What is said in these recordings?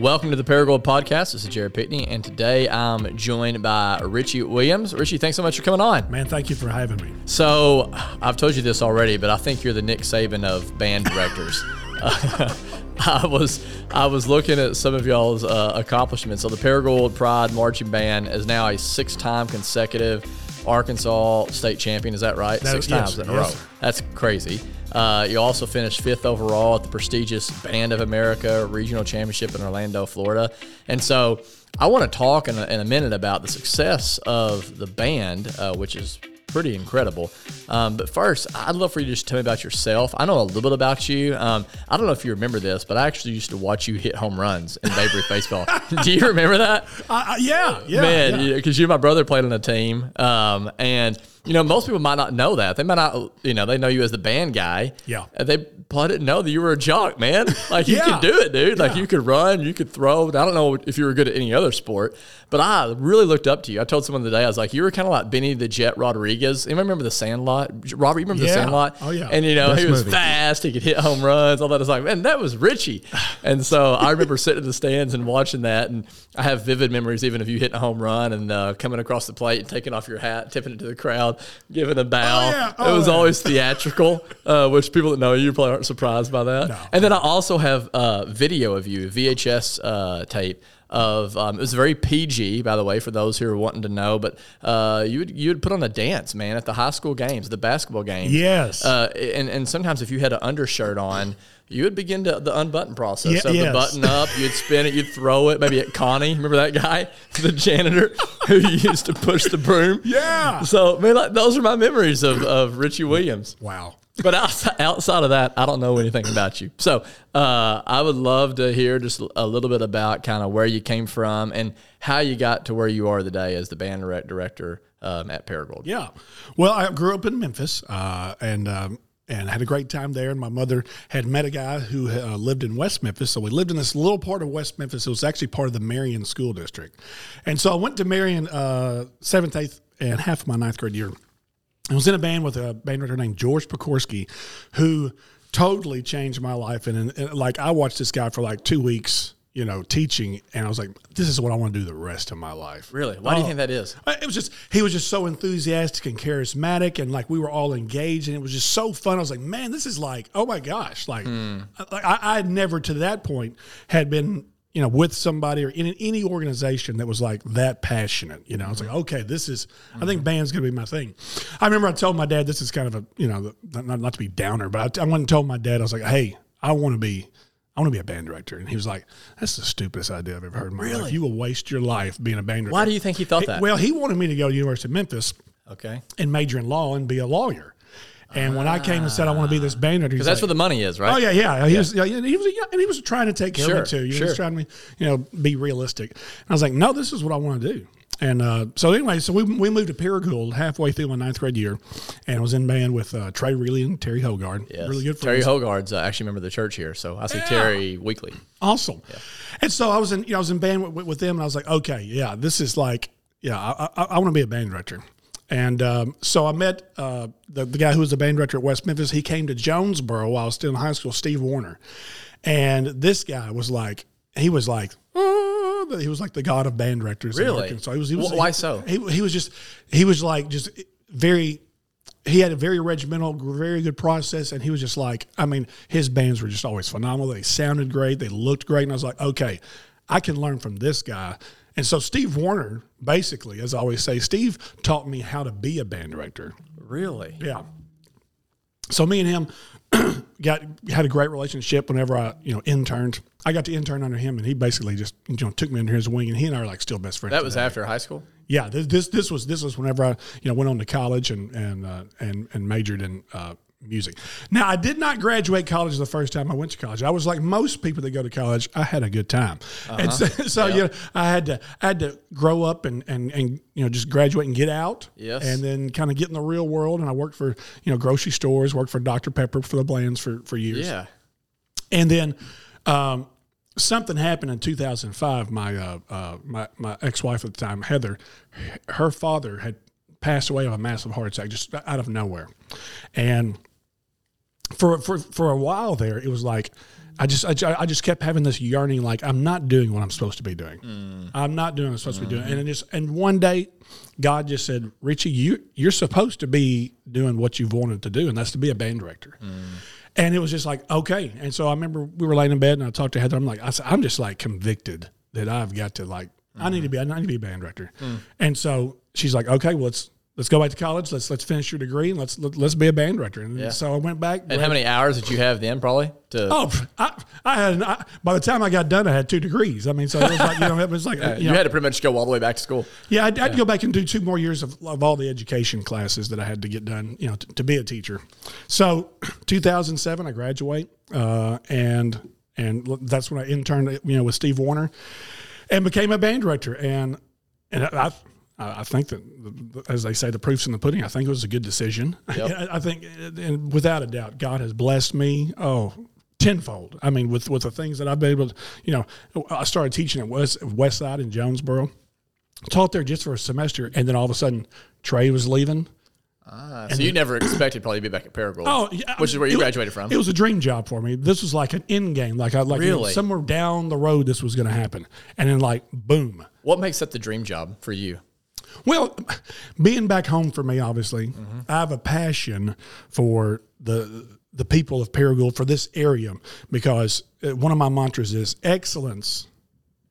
Welcome to the Paragould Podcast. This is Jared Pickney, and today I'm joined by Richie Williams. Richie, thanks so much for coming on. Man, thank you for having me. So, I've told you this already, but I think you're the Nick Saban of band directors. I was I was looking at some of y'all's uh, accomplishments. So the Paragould Pride Marching Band is now a six-time consecutive Arkansas state champion. Is that right? That- six yes, times in a yes. row. That's crazy. Uh, you also finished fifth overall at the prestigious Band of America Regional Championship in Orlando, Florida. And so I want to talk in a, in a minute about the success of the band, uh, which is pretty incredible. Um, but first, I'd love for you to just tell me about yourself. I know a little bit about you. Um, I don't know if you remember this, but I actually used to watch you hit home runs in Babe Ruth baseball. Do you remember that? Uh, uh, yeah, yeah, man, yeah. because you and my brother played on a team, um, and you know most people might not know that. They might not, you know, they know you as the band guy. Yeah. and they probably didn't know that you were a jock, man. Like you Yeah. could do it, dude. Like you could run, you could throw. I don't know if you were good at any other sport, but I really looked up to you. I told someone today, I was like, you were kind of like Benny the Jet Rodriguez. Anyone remember the Sandlot? Robert, you remember the Sandlot? Oh, yeah. And you know Best he was movie. fast. He could hit home runs. All that. I was like, man, that was Richie. And so I remember sitting in the stands and watching that, and I have vivid memories even of you hitting a home run and uh, coming across the plate and taking off your hat, tipping it to the crowd, giving a bow. Oh, yeah. it Oh, was yeah. always theatrical, uh, which people that know you probably aren't surprised by that. No. And then I also have uh, video of you, VHS uh, tape. Of um, it was very PG, by the way, for those who are wanting to know. But uh, you would you would put on a dance, man, at the high school games, the basketball games. Yes. Uh, and and sometimes if you had an undershirt on, you would begin to the unbutton process. Ye- so the button up, you'd spin it, you'd throw it. Maybe at Connie, remember that guy, the janitor who used to push the broom. Yeah. So man, like, those are my memories of, of Richie Williams. Wow. But outside, outside of that, I don't know anything about you. So uh, I would love to hear just a little bit about kind of where you came from and how you got to where you are today as the band direct- director um, at Paragould. Yeah. Well, I grew up in Memphis, uh, and um, and I had a great time there. And my mother had met a guy who uh, lived in West Memphis, so we lived in this little part of West Memphis. It was actually part of the Marion School District, and so I went to Marion uh, seventh, eighth, and half of my ninth grade year. I was in a band with a band director named George Pekorski, who totally changed my life. And, and like I watched this guy for like two weeks, you know, teaching, and I was like, this is what I want to do the rest of my life. Really? Why do you Oh. think that is? It was just he was just so enthusiastic and charismatic, and like we were all engaged, and it was just so fun. I was like, man, this is like, oh my gosh, like, hmm. like I, I had never to that point had been you know with somebody or in any organization that was like that passionate. You know, I was like, mm-hmm. okay, this is. I think mm-hmm. band's gonna be my thing. I remember I told my dad this is kind of a you know not, not to be downer, but I, I went and told my dad I was like, hey, I want to be. I want to be a band director. And he was like, that's the stupidest idea I've ever heard in my life. You will waste your life being a band director. Why do you think he thought that? Well, he wanted me to go to the University of Memphis Okay. and major in law and be a lawyer. And when I came and said I want to be this band director, Because that's where the money is, right? Oh yeah, yeah. He was, yeah, and he was, yeah, and he was trying to take care Sure, of me too. He sure. was trying to, you know, be realistic. And I was like, no, this is what I want to do. And uh, so anyway, so we, we moved to Paragould halfway through my ninth grade year, and I was in band with uh, Trey Reilly and Terry Hogard. Yes. Really good Terry. Hogard's uh, actually a member of the church here, so I see Yeah. Terry weekly. Awesome. And so I was in, you know, I was in band with, with them, and I was like, okay, yeah, this is like, yeah, I, I, I want to be a band director. And um, so I met uh, the, the guy who was the band director at West Memphis. He came to Jonesboro while I was still in high school, Steve Warner. And this guy was like, he was like, "Ah," he was like the god of band directors. Really? Arkansas. he was, he was, Wh- why so? He, he was just, he was like, just very he had a very regimental, very good process, and he was just like, I mean, his bands were just always phenomenal. They sounded great, they looked great, and I was like, okay, I can learn from this guy. And so Steve Warner, basically, as I always say, Steve taught me how to be a band director. Really? Yeah. So me and him got had a great relationship whenever I you know interned. I got to intern under him, and he basically just you know took me under his wing, and he and I are like still best friends. That was after high school? Yeah, this, this this was this was whenever I you know went on to college and and uh, and and majored in uh, music. Now I did not graduate college the first time I went to college. I was like most people that go to college. I had a good time, and so, so you know, I had to I had to grow up and and and you know just graduate and get out. Yes. and then kind of get in the real world. And I worked for you know grocery stores, worked for Dr Pepper for the Blands for for years. Yeah. And then um, something happened in 2005. My uh, uh, my my ex wife at the time, Heather, her father had passed away of a massive heart attack just out of nowhere, and for for for a while there, it was like I just, I, I just kept having this yearning, like I'm not doing what I'm supposed to be doing. Mm. I'm not doing what I'm supposed to be doing. Mm-hmm. And it just, and one day, God just said, Richie, you, you're supposed to be doing what you've wanted to do, and that's to be a band director. Mm. And it was just like, okay. And so I remember we were laying in bed and I talked to Heather. I'm like, I said, I'm just like convicted that I've got to like, I need to mm-hmm. be, I need to be a band director. Mm. And so she's like, okay, well, let's, let's go back to college. Let's, let's finish your degree and let's, let, let's be a band director. And so I went back. And how many hours did you have then, probably? To Oh, I, I had, I, by the time I got done, I had two degrees. I mean, so it was like, you know, it was like, you, you know, had to pretty much go all the way back to school. yeah, I'd, I'd go back and do two more years of, of all the education classes that I had to get done, you know, to, to be a teacher. So, 2007, I graduate, uh, and and that's when I interned, you know, with Steve Warner, and became a band director. And and I, I, I think that, as they say, the proof's in the pudding. I think it was a good decision. I, I think, and without a doubt, God has blessed me. Oh. Tenfold. I mean, with with the things that I've been able to, you know, I started teaching at West West Side in Jonesboro taught there just for a semester, and then all of a sudden Trey was leaving. Ah, so you never expected probably to be back at Paragould. Oh, yeah, which is where you it- graduated from. It was a dream job for me. This was like an end game, like I like you know, somewhere down the road this was going to happen, and then like boom. what makes that the dream job for you? Well, being back home for me, obviously, I have a passion for the the people of Paragould for this area because uh, one of my mantras is excellence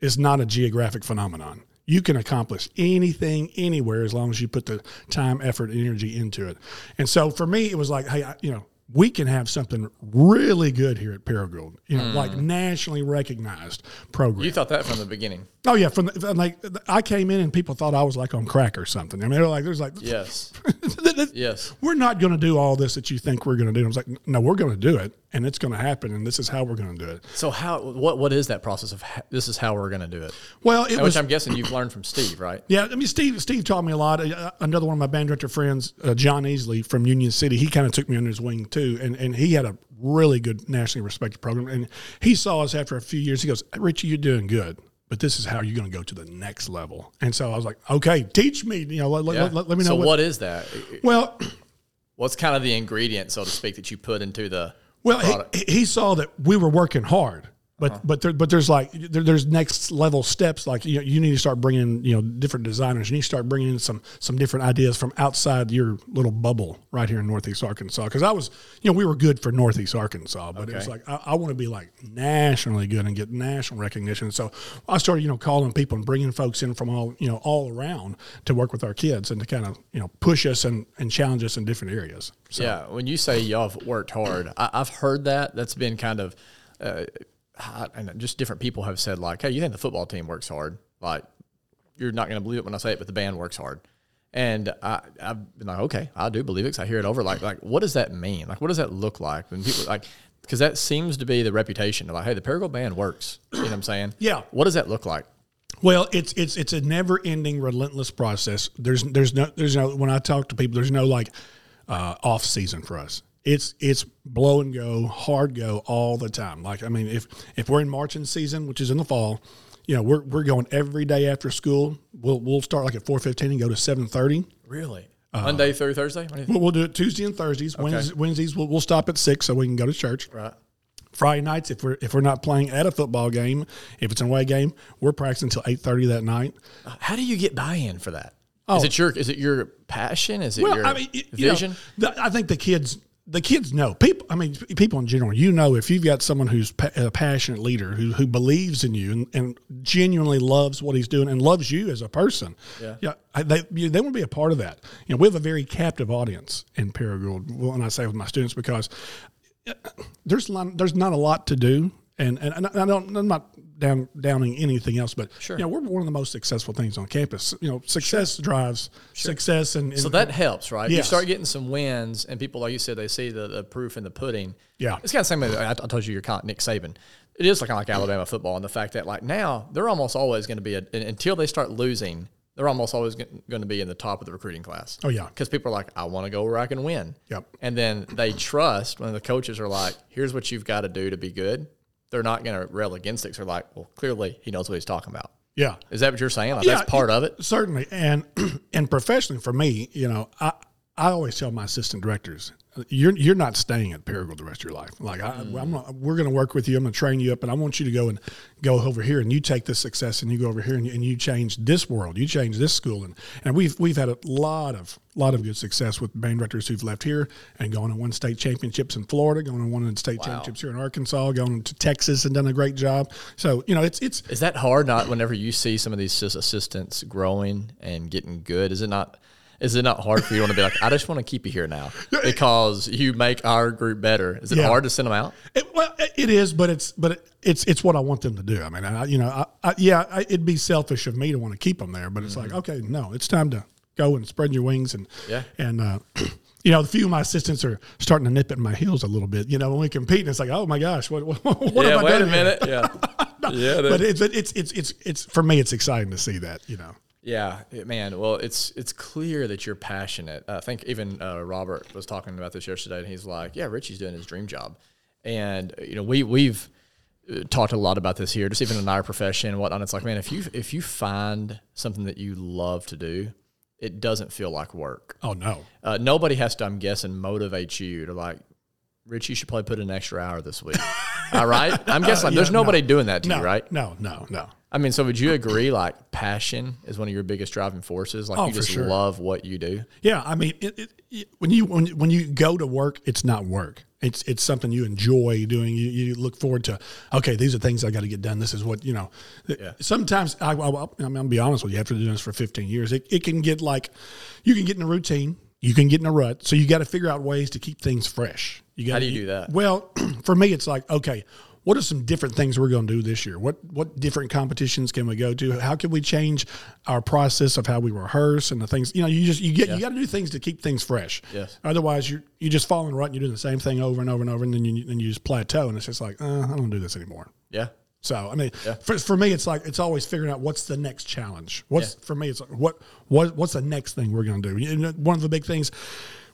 is not a geographic phenomenon. You can accomplish anything anywhere as long as you put the time, effort, and energy into it. And so for me, it was like, hey, I, you know, we can have something really good here at Paragould. You know, like hmm. nationally recognized program. You thought that from the beginning. Oh yeah, from the, like I came in and people thought I was like on crack or something. I mean, they were like, "There's like, Yes. yes. we're not going to do all this that you think we're going to do." I was like, "No, we're going to do it, and it's going to happen, and this is how we're going to do it." So how? What? What is that process of? ha- This is how we're going to do it. Well, it Which was I'm guessing you've learned from Steve, right? Yeah, I mean, Steve. Steve taught me a lot. Uh, another one of my band director friends, uh, John Easley from Union City, he kind of took me under his wing too, and and he had a really good nationally respected program. And he saw us after a few years. He goes, "Richie, you're doing good." But this is how you're going to go to the next level. And so I was like, okay, teach me, you know, let, let- let, let me know. So what, what is that? well, What's kind of the ingredient, so to speak, that you put into the Well, he, he saw that we were working hard, but Uh-huh. but there, but there's like there, there's next level steps. Like you, know, you need to start bringing you know different designers. You need to start bringing in some some different ideas from outside your little bubble right here in Northeast Arkansas. Because I was you know we were good for Northeast Arkansas, but it was like I, I want to be like nationally good and get national recognition. So I started you know calling people and bringing folks in from all you know all around to work with our kids and to kind of you know push us and and challenge us in different areas. So, Yeah, when you say y'all have worked hard, I, I've heard that. That's been kind of, uh, and just different people have said like, "Hey, you think the football team works hard?" Like, you're not going to believe it when I say it, but the band works hard. And I, I've been like, okay, I do believe it because I hear it over. Like, like, what does that mean? Like, what does that look like when people like? Because that seems to be the reputation of like, hey, the Paragould band works. You know what I'm saying? Yeah. What does that look like? Well, it's it's it's a never ending, relentless process. There's there's no there's no when I talk to people, there's no like uh, off season for us. It's it's blow and go, hard go all the time. Like I mean, if if we're in marching season, which is in the fall, you know, we're we're going every day after school. We'll we'll start like at four fifteen and go to seven thirty. Really? Uh, Monday through Thursday? What do you think? We'll, we'll do it Tuesday and Thursdays. Wednesdays, Wednesdays we'll, we'll stop at six so we can go to church. Right. Friday nights, if we're if we're not playing at a football game, if it's an away game, we're practicing until eight thirty that night. Uh, how do you get buy-in for that? Is oh. it your is it your passion? Is it Oh. Well, your I mean, y- you know, vision? the- I think the kids, the kids know people. I mean, people in general. You know, if you've got someone who's pa- a passionate leader who who believes in you and, and genuinely loves what he's doing and loves you as a person, Yeah. yeah, I- they you- they want to be a part of that. You know, we have a very captive audience in Paragould. When I say with my students, because uh, there's not, there's not a lot to do, and and, and I don't I'm not down downing anything else, but Sure. you know, we're one of the most successful things on campus. You know, success drives success, and, and So that helps, right? You start getting some wins, and people, like you said, they see the, the proof in the pudding. Yeah. it's kind of the same way I, I told you you're of Nick Saban. It is like like Alabama football, and the fact that like now they're almost always going to be a, until they start losing, they're almost always going to be in the top of the recruiting class. Oh, yeah. because people are like, I want to go where I can win. Yep. and then they trust when the coaches are like, Here's what you've got to do to be good. They're not going to rail against it. They're like, Well, clearly he knows what he's talking about. yeah. Is that what you're saying? Like Yeah, that's part of it. Certainly, and and professionally for me, you know, I I always tell my assistant directors, you're you're not staying at Paragould the rest of your life. Like I, I'm mm. not, we're going to work with you. I'm going to train you up, and I want you to go and go over here, and you take this success, and you go over here, and you, and you change this world. You change this school, and and we've we've had a lot of lot of good success with band directors who've left here and gone and won state championships in Florida, going and won state championships here in Arkansas, going to Texas and done a great job. So you know, it's it's Is that hard? Not whenever you see some of these assistants growing and getting good. Is it not? Is it not hard for you to want to be like, I just want to keep you here now because you make our group better? Is it Yeah. hard to send them out? It, well, it- is, but it's but it, it's it's what I want them to do. I mean, I, you know, I, I, yeah, I, it'd be selfish of me to want to keep them there, but it's like, okay, no, it's time to go and spread your wings and Yeah. and uh, you know, a few of my assistants are starting to nip at my heels a little bit. You know, when we compete, and it's like, oh my gosh, what what, what yeah, have I wait done a minute. Yeah. yeah. But it's it's it's it's it's for me, it's exciting to see that. You know, Yeah, man. Well, it's it's clear that you're passionate. I think even uh, Robert was talking about this yesterday, and he's like, "Yeah, Richie's doing his dream job," and you know, we we've uh, talked a lot about this here, just even in our profession and whatnot. It's like, man, if you if you find something that you love to do, it doesn't feel like work. oh no, Uh, nobody has to, I'm guessing, motivate you to like, Rich, you should probably put in an extra hour this week. All right, I'm uh, guessing like, yeah, there's nobody no. doing that to no, you, right? No, no, no. I mean, so would you agree? Like, passion is one of your biggest driving forces. Like, Oh, you just sure. love what you do. Yeah, I mean, it, it, it, when you when, when you go to work, it's not work. It's it's something you enjoy doing. You, you look forward to. Okay, these are things I got to get done. This is what you know. Sometimes I, I, I'm gonna be honest with you. After doing this for 15 years, it, it can get like you can get in a routine. You can get in a rut. So you got to figure out ways to keep things fresh. You got How do you do that? Well, for me, it's like okay. What are some different things we're going to do this year? What what different competitions can we go to? How can we change our process of how we rehearse and the things? You know, you just you get you got to do things to keep things fresh. Yes. Otherwise, you you just fall in a rut and you're doing the same thing over and over and over, and then you then you just plateau, and it's just like uh, I don't do this anymore. Yeah. So I mean, for, for me, it's like it's always figuring out what's the next challenge. What's for me, it's like what what what's the next thing we're going to do. You know, one of the big things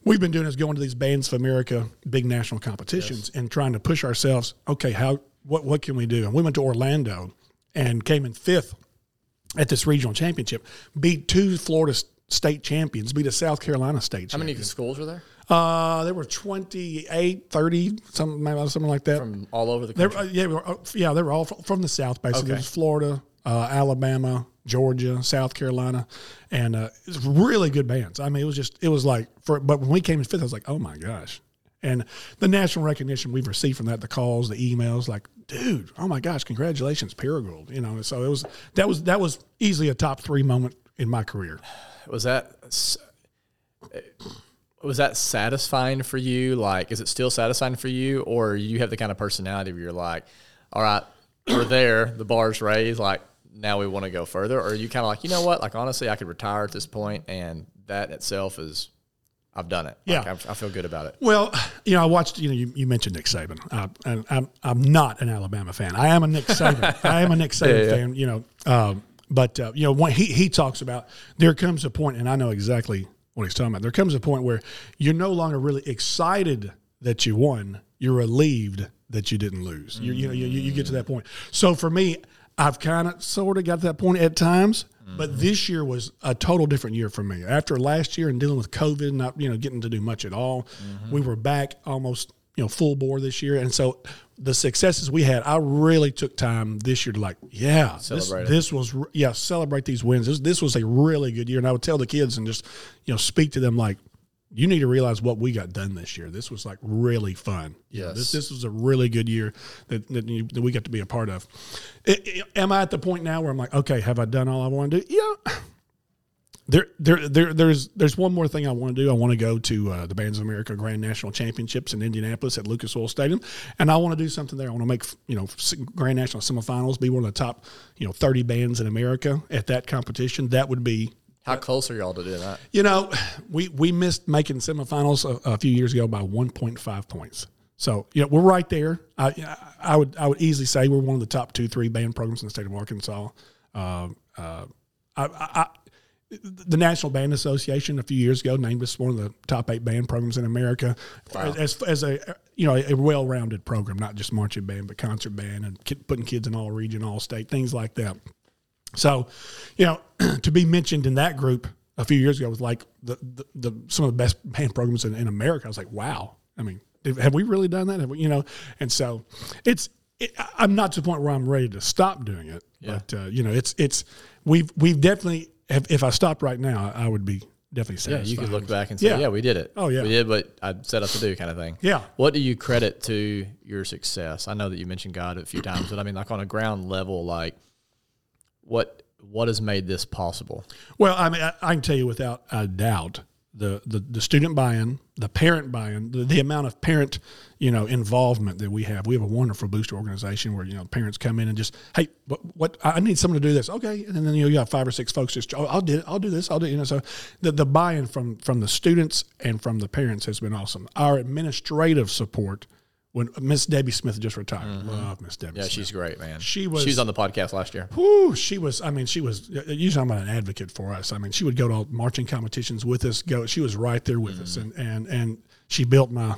we've been doing is going to these bands of America big national competitions and trying to push ourselves. Okay, how what what can we do? And we went to Orlando and came in fifth at this regional championship, beat two Florida state champions, beat a South Carolina state. How champion. many schools were there Uh, there were 28, 30, something something like that. from all over the country? were, uh, yeah, they were, uh, yeah, they were all from the South, basically. It Okay. was Florida, uh, Alabama, Georgia, South Carolina, and uh, it was really good bands. I mean, it was just, it was like, for. but when we came in fifth, I was like, oh my gosh. And the national recognition we've received from that, the calls, the emails, like, dude, oh my gosh, congratulations, Paragould. You know, so it was, that was, that was easily a top three moment in my career. was that was that satisfying for you? Like, is it still satisfying for you, or you have the kind of personality where you're like, all right, we're there, the bar's raised, like now we want to go further, or are you kind of like, you know what, like honestly, I could retire at this point, and that itself is, I've done it. Like, Yeah. I, I feel good about it. Well, you know, I watched. You know, you, you mentioned Nick Saban, uh, and I'm I'm not an Alabama fan. I am a Nick Saban. I am a Nick Saban yeah. fan. You know, um, but uh, you know, when he he talks about there comes a point, and I know exactly what he's talking about. There comes a point where you're no longer really excited that you won. You're relieved that you didn't lose. You you know you, you get to that point. So for me, I've kind of sort of got to that point at times. But mm-hmm. this year was a total different year for me. After last year and dealing with COVID, not you know getting to do much at all, mm-hmm. we were back almost you know full bore this year, and so the successes we had, I really took time this year to like, yeah, this, this was yeah, celebrate these wins. This, this was a really good year, and I would tell the kids and just you know speak to them like, you need to realize what we got done this year. This was like really fun. You know, Yes. this this was a really good year that that, you, that we got to be a part of. I- I- am I at the point now where I'm like, okay, have I done all I want to do? Yeah. There, there, there, there's, there's one more thing I want to do. I want to go to uh, the Bands of America Grand National Championships in Indianapolis at Lucas Oil Stadium, and I want to do something there. I want to make, you know, Grand National semifinals, be one of the top, you know, 30 bands in America at that competition. That would be How close are y'all to doing that? you know, we we missed making semifinals a, a few years ago by 1.5 points. So you know we're right there. I I would I would easily say we're one of the top two three band programs in the state of Arkansas. Um, uh, I, I, I, the National Band Association a few years ago named us one of the top eight band programs in America as, as a you know a well rounded program, not just marching band but concert band and putting kids in all region, all state, things like that. So, you know, to be mentioned in that group a few years ago was like the, the, the some of the best band programs in, in America. I was like, wow. I mean, have we really done that? Have we, you know, and so it's. It, I'm not to the point where I'm ready to stop doing it, Yeah. but uh, you know, it's it's we've we've definitely. If, if I stopped right now, I would be definitely Yeah, you could look back and say, Yeah. yeah. we did it. Oh, yeah. we did what I set up to do, kind of thing. Yeah. What do you credit to your success? I know that you mentioned God a few times, but I mean, like on a ground level, like what what has made this possible? Well, I mean, I, I can tell you without a doubt the the, the student buy-in, the parent buy-in, the, the amount of parent you know involvement that we have. We have a wonderful booster organization where you know parents come in and just hey, what, what I need someone to do this, okay, and then you know you have five or six folks just oh, I'll do it, I'll do this, I'll do you know. So the the buy-in from from the students and from the parents has been awesome. Our administrative support. When Miss Debbie Smith just retired, mm-hmm. love Miss Debbie. Yeah, Smith. she's great, man. She was- she was on the podcast last year. Whew, she was. I mean, she was. Talking about an advocate for us. I mean, she would go to all marching competitions with us. Go. She was right there with us, mm-hmm. and and and she built my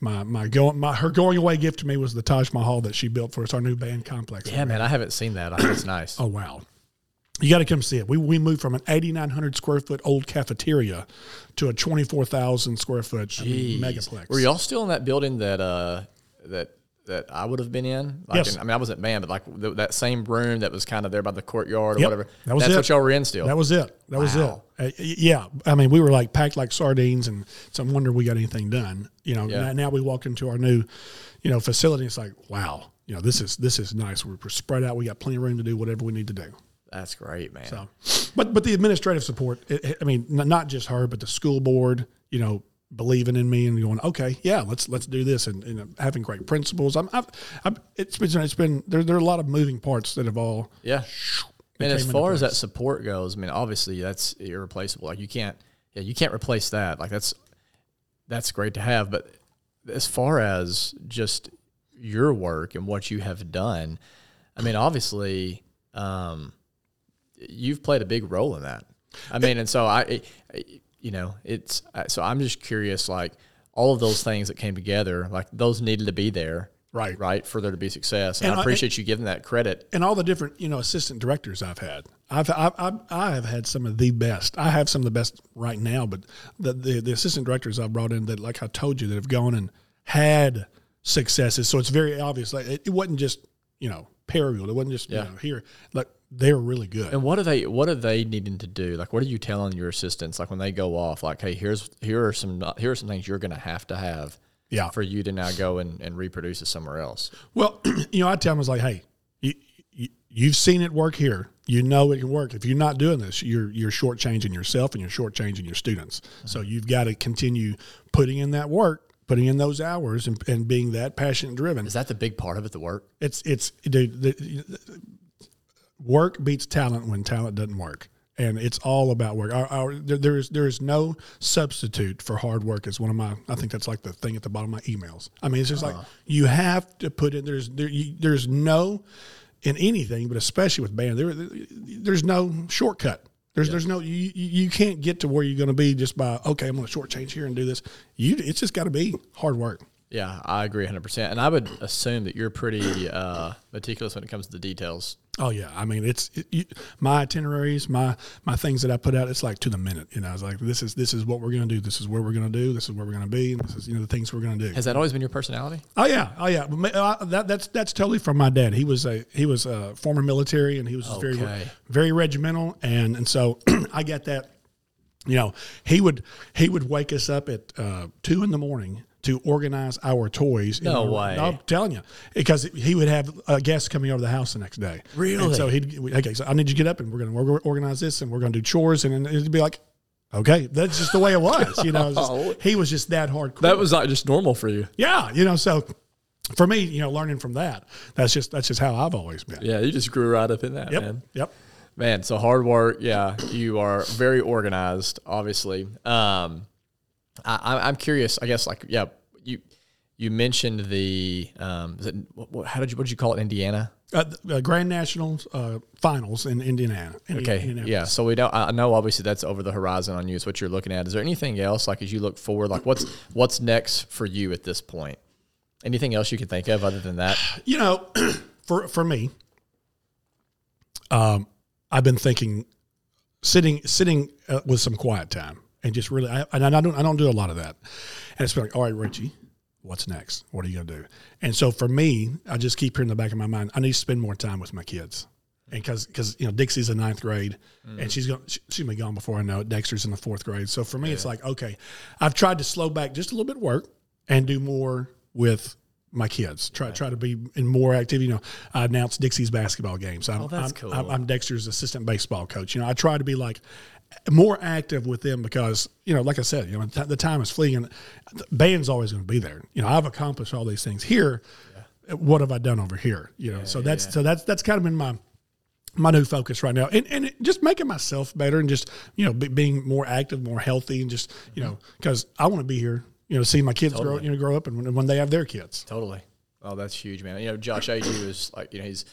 my my going my her going away gift to me was the Taj Mahal that she built for us, our new band complex. Yeah, man, I haven't seen that. I think it's nice. Oh wow. You got to come see it. We, we moved from an 8,900 square foot old cafeteria to a 24,000 square foot I mean, megaplex. Were y'all still in that building that uh that that I would have been in? Like Yes. in- I mean, I wasn't band, but like th- that same room that was kind of there by the courtyard or Yep. whatever. That was That's it. what y'all were in still. That was it. That was it. Uh, yeah, I mean, we were like packed like sardines, and it's a wonder we got anything done. You know, Yeah. now, we walk into our new, you know, facility. It's like, wow, you know, this is this is nice. We're spread out. We got plenty of room to do whatever we need to do. That's great, man. So, but but the administrative support. It, I mean, n- not just her, but the school board. You know, believing in me and going, okay, yeah, let's let's do this, and, and having great principals. I'm, I've, I've, it's been it's been there. There are a lot of moving parts that have all Yeah. And as far as that support goes, I mean, obviously that's irreplaceable. Like you can't, yeah, you can't replace that. Like that's that's great to have. But as far as just your work and what you have done, I mean, obviously, um, you've played a big role in that. I mean, and so I, you know, it's uh, so I'm just curious, like all of those things that came together, like those needed to be there, Right. Right, for there to be success. And, And I appreciate you giving that credit. and all the different you know assistant directors I've had. I've, I've, I've I have had some of the best. I have some of the best right now, but the, the the assistant directors I've brought in that, like I told you, that have gone and had successes. So it's very obvious. Like it, it wasn't just you know Paragould. It wasn't just Yeah. you know here. Like they're really good. And what are they? What are they needing to do? Like, what are you telling your assistants? Like when they go off, like, hey, here's here are some here are some things you're going to have to have Yeah. for you to now go and, and reproduce it somewhere else. Well, you know, I tell them, I was like, hey, you, you, you've seen it work here. You know it can work. If you're not doing this, you're you're shortchanging yourself and you're shortchanging your students. Mm-hmm. So you've got to continue putting in that work, putting in those hours, and, and being that passionate driven. Is that the big part of it? The work. It's it's dude, the, work beats talent when talent doesn't work. And it's all about work. Our, our, there, there is there is no substitute for hard work. It's one of my. I think that's like the thing at the bottom of my emails. I mean, it's just like uh-huh. you have to put in. There's there, you, there's no in anything, but especially with band, there there's no shortcut. There's there's no you, you you can't get to where you're going to be just by okay, I'm going to shortchange here and do this. You it's just got to be hard work. Yeah, I agree 100. percent And I would assume that you're pretty uh, meticulous when it comes to the details. Oh yeah, I mean it's it, you, my itineraries, my my things that I put out. It's like to the minute. You know, it's like this is this is what we're going to do. This is where we're going to do. This is where we're going to be. And this is you know the things we're going to do. Has that always been your personality? Oh yeah, oh yeah. Uh, that that's that's totally from my dad. He was a he was a former military, and he was just very very regimental, and and so I get that. You know, he would he would wake us up at uh, two in the morning to organize our toys. in No our- way. I'm telling you, because he would have uh, guests coming over the house the next day. Really? And so he'd okay. So I need you to get up, and we're going to organize this, and we're going to do chores, and, and it'd be like. Okay, that's just the way it was. You know, It's just- he was just that hardcore. That was not just normal for you. Yeah, you know, so for me, you know, learning from that, that's just that's just how I've always been. Yeah, you just grew right up in that, Yep. man. Yep. Man, so hard work. Yeah, you are very organized. Obviously, um, I- I'm curious. I guess like yeah, you mentioned the um, is it, how did you what did you call it? Indiana. Uh, the, uh, Grand Nationals uh, finals in Indiana. Indi- Okay, Indianapolis. yeah. So we don't. I know obviously that's over the horizon on you. It's what you're looking at. Is there anything else like as you look forward? Like what's what's next for you at this point? Anything else you can think of other than that? You know, for for me, um, I've been thinking sitting sitting uh, with some quiet time and just really I, and I don't I don't do a lot of that. And it's like, all right, Richie, what's next? What are you gonna do? And so for me, I just keep here in the back of my mind. I need to spend more time with my kids. And because because you know Dixie's in ninth grade, and mm. she's going she, she'll be gone before I know it. Dexter's in the fourth grade, so for me it's like okay, I've tried to slow back just a little bit of work and do more with my kids. Try try to be in more activity. You know, I announced Dixie's basketball games. I'm, Oh, that's I'm, cool. I'm, I'm Dexter's assistant baseball coach. You know, I try to be like more active with them because you know, like I said, you know, the time is fleeing. the Band's always going to be there. You know, I've accomplished all these things here. What have I done over here? You know, so that's so that's that's kind of been my my new focus right now, and and just making myself better and just you know be, being more active, more healthy, and just you know mm-hmm. because I want to be here. You know, see my kids grow you know grow up and when, when they have their kids. Totally. Oh, that's huge, man. You know, Josh Agee was like, you know, he's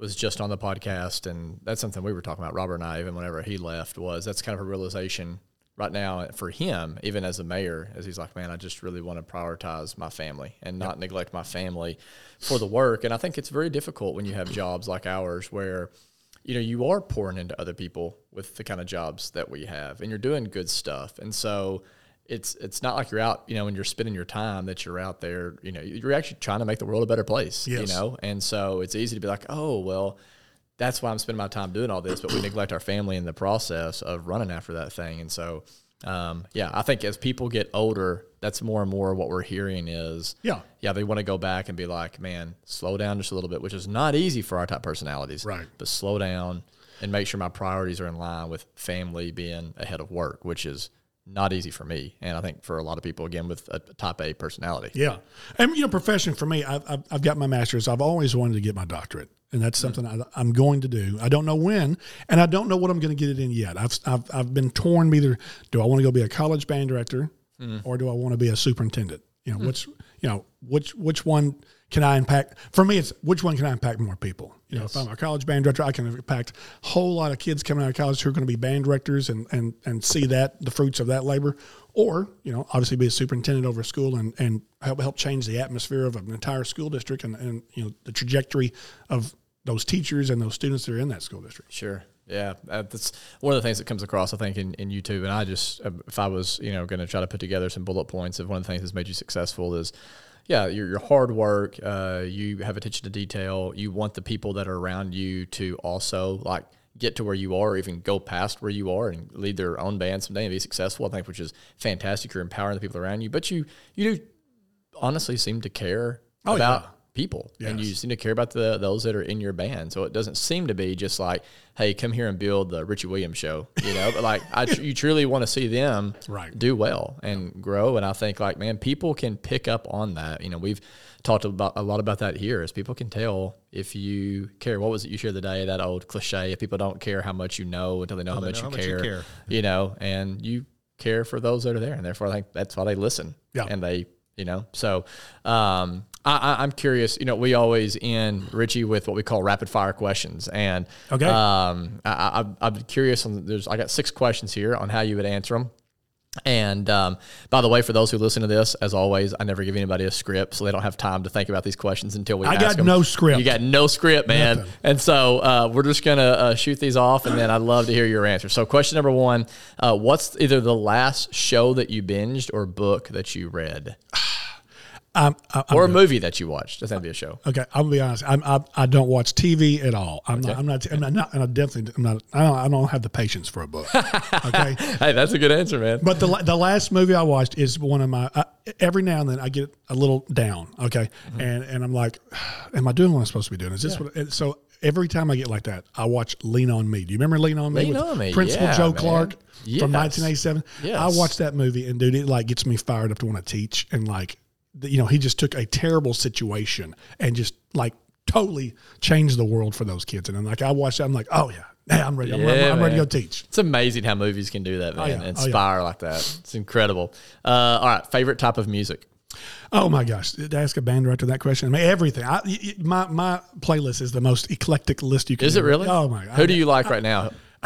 was just on the podcast, and that's something we were talking about. Robert and I, even whenever he left, was that's kind of a realization right now for him, even as a mayor, as he's like, man, I just really want to prioritize my family and not neglect my family for the work. And I think it's very difficult when you have jobs like ours where you know you are pouring into other people with the kind of jobs that we have, and you're doing good stuff, and so it's it's not like you're out, you know, when you're spending your time that you're out there, you know, you're actually trying to make the world a better place, you know, and so it's easy to be like, oh well, that's why I'm spending my time doing all this, but we neglect our family in the process of running after that thing, and so. Um, yeah, I think as people get older, that's more and more what we're hearing is Yeah. yeah, they want to go back and be like, man, slow down just a little bit, which is not easy for our type personalities. Right. But slow down and make sure my priorities are in line with family being ahead of work, which is not easy for me. And I think for a lot of people, again, with a type A personality. Yeah, and you know, profession for me, I've, I've, I've got my master's. I've always wanted to get my doctorate, and that's mm-hmm. something I, I'm going to do. I don't know when, and I don't know what I'm going to get it in yet. I've, I've, I've been torn. Either do I want to go be a college band director, mm-hmm. or do I want to be a superintendent? You know, mm-hmm. which you know which which one can I impact? For me, it's which one can I impact more people? You know, if I'm a college band director, I can impact a whole lot of kids coming out of college who are going to be band directors and and and see that the fruits of that labor. Or you know, obviously be a superintendent over a school and and help help change the atmosphere of an entire school district and and you know the trajectory of those teachers and those students that are in that school district. Sure. Yeah, that's one of the things that comes across, I think, in, in YouTube. And I just, if I was, you know, going to try to put together some bullet points of one of the things that's made you successful is, yeah, your, your hard work. Uh, you have attention to detail. You want the people that are around you to also like get to where you are, or even go past where you are, and lead their own band someday and be successful. I think, which is fantastic. You're empowering the people around you, but you you do honestly seem to care Oh, about yeah. People and you Yes. seem to care about the those that are in your band so it doesn't seem to be just like hey come here and build the richie williams show you know but like I, tr- you truly want to see them Right. do well and grow and i think like man people can pick up on that you know we've talked about a lot about that here is people can tell if you care what was it you shared the day that old cliche if people don't care how much you know until they know, how, much, know you how much you care, care. you know and you care for those that are there and therefore i think that's why they listen Yeah. and they you know so um I, I, i'm curious you know we always end richie with what we call rapid fire questions and Okay. um I, i'm curious on there's i got six questions here on how you would answer them and um, by the way, for those who listen to this, as always, I never give anybody a script, so they don't have time to think about these questions until we. I got them. no script. You got no script, man. Nothing. And so uh, we're just gonna uh, shoot these off, and then I'd love to hear your answer. So, question number one: uh, What's either the last show that you binged or book that you read, I'm, I'm or a movie that you watched? Doesn't have to be a show. Okay, I'm gonna be honest. I'm, I I don't watch TV at all. I'm not. I'm not. I'm not. not and I definitely. I'm not. I don't. I don't have the patience for a book. Okay. Hey, that's a good answer, man. But the the last movie I watched is one of my. I, every now and then I get a little down. Okay, mm-hmm. and and I'm like, am I doing what I'm supposed to be doing? Is this what? And so every time I get like that, I watch Lean on Me. Do you remember Lean on Me? Lean with on Me, Principal yeah, Joe man. Clark Yes. from 1987. Yes. I watched that movie, and dude, it like gets me fired up to want to teach and like, you know, he just took a terrible situation and just like totally changed the world for those kids. And then like I watched I'm like, oh yeah, hey, I'm ready. I'm, ready- Yeah, I'm ready to go teach. It's amazing how movies can do that, man. yeah. Oh, yeah. Inspire like that. It's incredible. Uh, all right, favorite type of music. Oh my gosh! To ask a band director that question, I mean everything. I, my my playlist is the most eclectic list you can. Is it really? Oh my! God. Who do you like right now?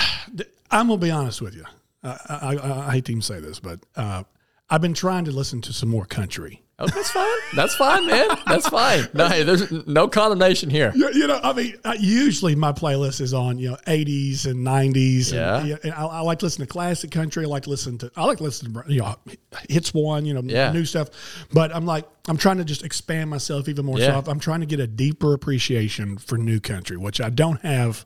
I'm gonna be honest with you. I, I, I, I hate to even say this, but uh, I've been trying to listen to some more country. Oh, that's fine. That's fine, man. That's fine. No, hey, there's no condemnation here. You, you know, I mean, uh, usually my playlist is on you know 80s and 90s. Yeah. And, and I, I like to listen to classic country. I like to listen to I like to listen to you know hits one, you know, Yeah. new stuff. But I'm like I'm trying to just expand myself even more. Yeah. So I'm trying to get a deeper appreciation for new country, which I don't have.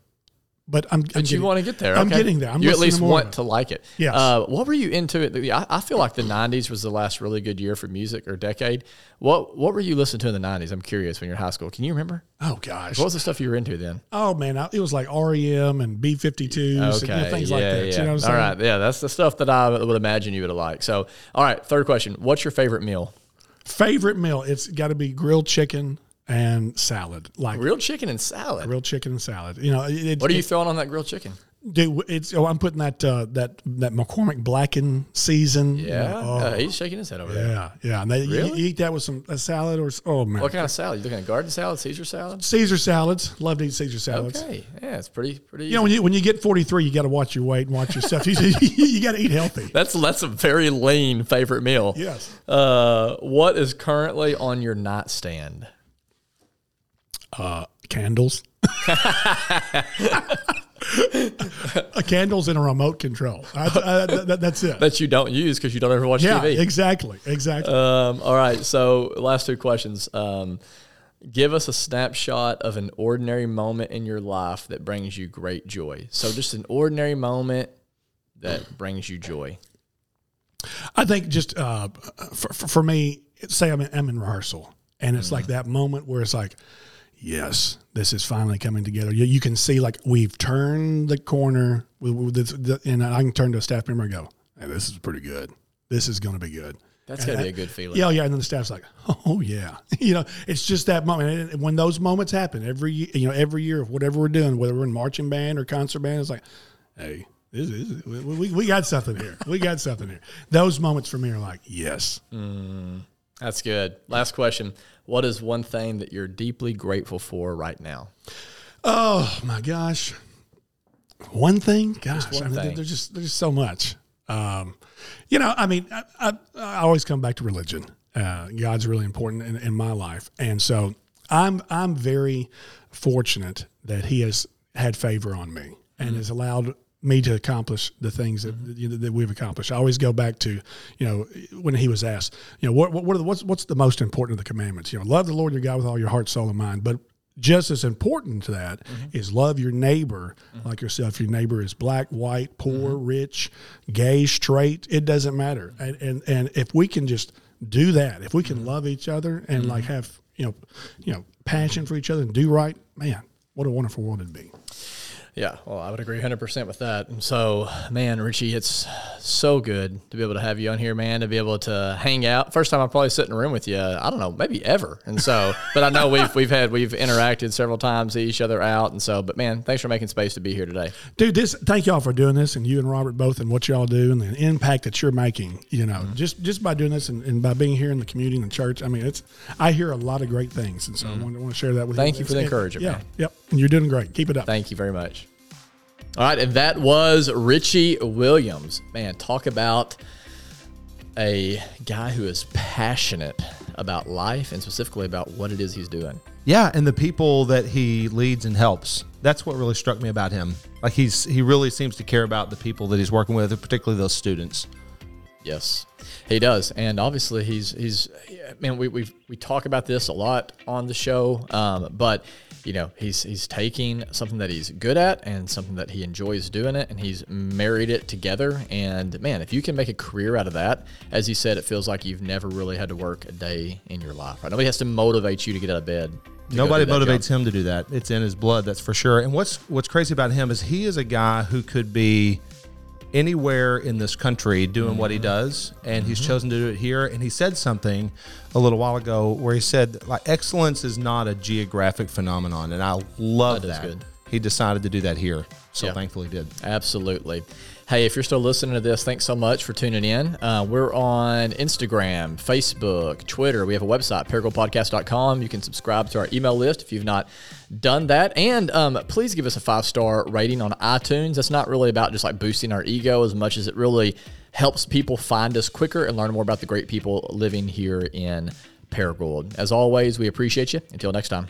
But I'm. I'm But you getting- want to get there. I'm getting there. I'm you at least to want to like it. Yeah. Uh, what were you into? It? I, I feel like the '90s was the last really good year for music or decade. What What were you listening to in the '90s? I'm curious. When you're in high school, can you remember? Oh gosh. What was the stuff you were into then? Oh man, I, it was like REM and B52s and you know, things like that. You know what I'm saying? All right. Yeah, that's the stuff that I would imagine you would have liked. So, all right. Third question: What's your favorite meal? Favorite meal? It's got to be grilled chicken and salad. Like Grilled chicken and salad. grilled chicken and salad. You know, it, What are you throwing on that grilled chicken? Dude, it's oh, I'm putting that uh, that that McCormick Blackened season. Yeah, oh, Uh, he's shaking his head over there. yeah, yeah. And they, Really? you, eat that with some a salad or oh man, What kind of salad? You looking at garden salad, Caesar salad? Caesar salads. Love to eat Caesar salads. Okay, yeah, it's pretty pretty. You know, when you when you get 43, you got to watch your weight and watch your stuff. You, you got to eat healthy. that's that's a very lean favorite meal. Yes. Uh, what is currently on your nightstand? Uh, candles. a candles and a remote control. I, I, that, that's it. That you don't use because you don't ever watch yeah, TV. exactly, exactly. Um, all right. So last two questions. Um, give us a snapshot of an ordinary moment in your life that brings you great joy. So just an ordinary moment that brings you joy. I think just uh, for, for, for me, say I'm in, I'm in rehearsal, and it's like that moment where it's like, yes, this is finally coming together. You, you can see like we've turned the corner, with, with this, the, and I can turn to a staff member and go, hey, "This is pretty good. This is going to be good." That's gotta be a good feeling. Yeah, yeah, and then the staff's like, "Oh yeah," you know, it's just that moment. And when those moments happen every, you know, every year of whatever we're doing, whether we're in marching band or concert band, it's like, "Hey, this is we, we, we got something here. We got something here." Those moments for me are like, "Yes." Mm. That's good. Last question. What is one thing that you're deeply grateful for right now? Oh my gosh, one thing, gosh, one I mean, thing. there's just there's so much. Um, you know, I mean, I, I, I always come back to religion. Uh, God's really important in, in my life, and so I'm I'm very fortunate that He has had favor on me and has allowed me to accomplish the things that mm-hmm. you know, that we've accomplished. I always go back to, you know, when He was asked, you know, what what, what are the, what's what's the most important of the commandments? You know, love the Lord your God with all your heart, soul, and mind, but just as important to that mm-hmm. is love your neighbor mm-hmm. like yourself. Your neighbor is black, white, poor, rich, gay, straight. It doesn't matter. And, and and if we can just do that, if we can love each other and like have you know you know passion for each other and do right, man, what a wonderful world it'd be. Yeah, well, I would agree 100% with that. And so, man, Richie, it's so good to be able to have you on here, man, to be able to hang out. First time I probably sit in a room with you, I don't know, maybe ever. And so, but I know we've we've had we've interacted several times, see each other out, and so, but man, thanks for making space to be here today. Dude, this thank y'all for doing this and you and Robert both and what y'all do and the impact that you're making, you know, Mm-hmm. just just by doing this and, and by being here in the community and the church. I mean, it's I hear a lot of great things. And so I want, to want to share that with Mm-hmm. Thank you. you for the encouragement, Yeah. man. Yep. And you're doing great. Keep it up. Thank you very much. All right, and that was Richie Williams. Man, talk about a guy who is passionate about life and specifically about what it is he's doing. Yeah, and the people that he leads and helps. That's what really struck me about him. Like he's he really seems to care about the people that he's working with, particularly those students. Yes, he does, and obviously he's he's man. We we we talk about this a lot on the show, um, but you know he's he's taking something that he's good at and something that he enjoys doing it, and he's married it together. And man, if you can make a career out of that, as he said, it feels like you've never really had to work a day in your life. Right? Nobody has to motivate you to get out of bed. Nobody that job. motivates him to do that. It's in his blood, that's for sure. And what's what's crazy about him is he is a guy who could be anywhere in this country doing what he mm-hmm. does, and he's mm-hmm. chosen to do it here. And he said something a little while ago where he said, like, excellence is not a geographic phenomenon, and I love That is that. good. He decided to do that here, so Yeah. thankfully he did. Absolutely. Hey, if you're still listening to this, thanks so much for tuning in. Uh, we're on Instagram, Facebook, Twitter. We have a website, paragouldpodcast.com. You can subscribe to our email list if you've not done that. And um, please give us a five star rating on iTunes. That's not really about just like boosting our ego as much as it really helps people find us quicker and learn more about the great people living here in Paragould. As always, we appreciate you. Until next time.